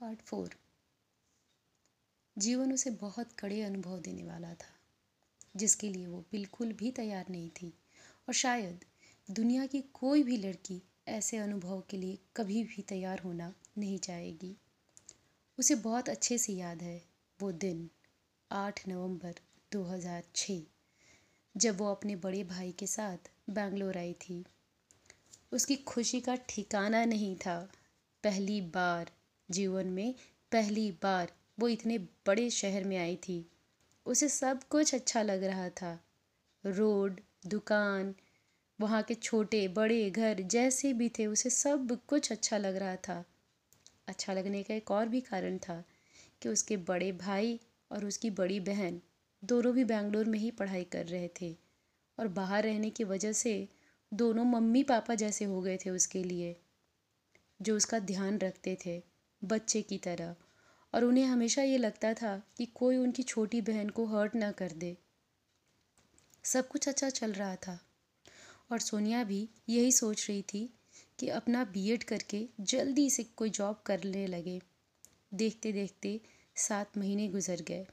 Part four जीवन उसे बहुत कड़े अनुभव देने वाला था, जिसके लिए वो बिल्कुल भी तैयार नहीं थी। और शायद दुनिया की कोई भी लड़की ऐसे अनुभव के लिए कभी भी तैयार होना नहीं चाहेगी। उसे बहुत अच्छे से याद है वो दिन, आठ नवंबर 2006 जब वो अपने बड़े भाई के साथ बैंगलोर आई थी। उसकी खुशी का ठिकाना नहीं था। पहली बार जीवन में पहली बार वो इतने बड़े शहर में आई थी। उसे सब कुछ अच्छा लग रहा था। रोड, दुकान, वहाँ के छोटे, बड़े घर जैसे भी थे, उसे सब कुछ अच्छा लग रहा था। अच्छा लगने का एक और भी कारण था कि उसके बड़े भाई और उसकी बड़ी बहन दोनों भी बेंगलोर में ही पढ़ाई कर रहे थे और बाहर रहने की वजह से दोनों मम्मी पापा जैसे हो गए थे उसके लिए, जो उसका ध्यान रखते थे। बच्चे की तरह। और उन्हें हमेशा ये लगता था कि कोई उनकी छोटी बहन को हर्ट ना कर दे। सब कुछ अच्छा चल रहा था। और सोनिया भी यही सोच रही थी कि अपना बीएड करके जल्दी से कोई जॉब करने लगे। देखते देखते सात महीने गुजर गए।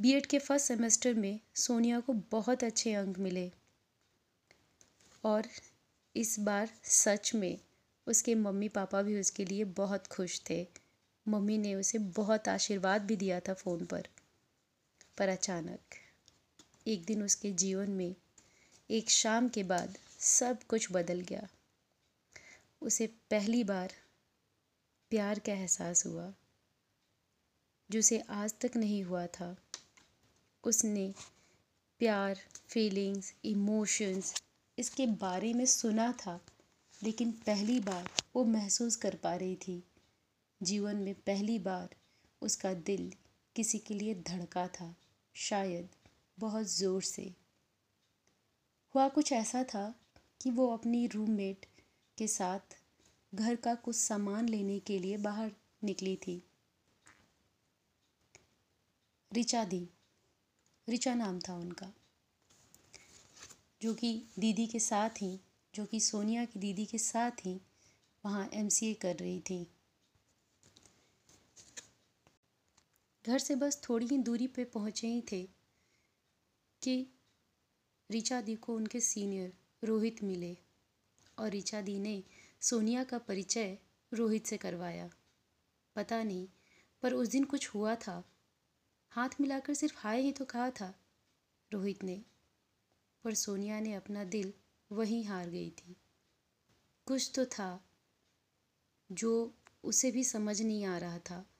बीएड के फ़र्स्ट सेमेस्टर में सोनिया को बहुत अच्छे अंक मिले। और इस बार सच में उसके मम्मी पापा भी उसके लिए बहुत खुश थे। मम्मी ने उसे बहुत आशीर्वाद भी दिया था फ़ोन पर। पर अचानक, एक दिन उसके जीवन में, एक शाम के बाद सब कुछ बदल गया। उसे पहली बार प्यार का एहसास हुआ, जो उसे आज तक नहीं हुआ था। उसने प्यार फीलिंग्स इमोशंस इसके बारे में सुना था। लेकिन पहली बार वो महसूस कर पा रही थी। जीवन में पहली बार उसका दिल किसी के लिए धड़का था, शायद बहुत ज़ोर से। हुआ कुछ ऐसा था कि वो अपनी रूममेट के साथ घर का कुछ सामान लेने के लिए बाहर निकली थी। रिचा दी। रिचा नाम था उनका, जो कि दीदी के साथ ही जो कि सोनिया की दीदी के साथ ही वहाँ MCA कर रही थी। घर से बस थोड़ी ही दूरी पे पहुँचे ही थे कि रिचा दी को उनके सीनियर रोहित मिले और रिचा दी ने सोनिया का परिचय रोहित से करवाया। पता नहीं, पर उस दिन कुछ हुआ था। हाथ मिलाकर सिर्फ़ हाय ही तो कहा था रोहित ने, पर सोनिया ने अपना दिल वहीं हार गई थी। कुछ तो था जो उसे भी समझ नहीं आ रहा था।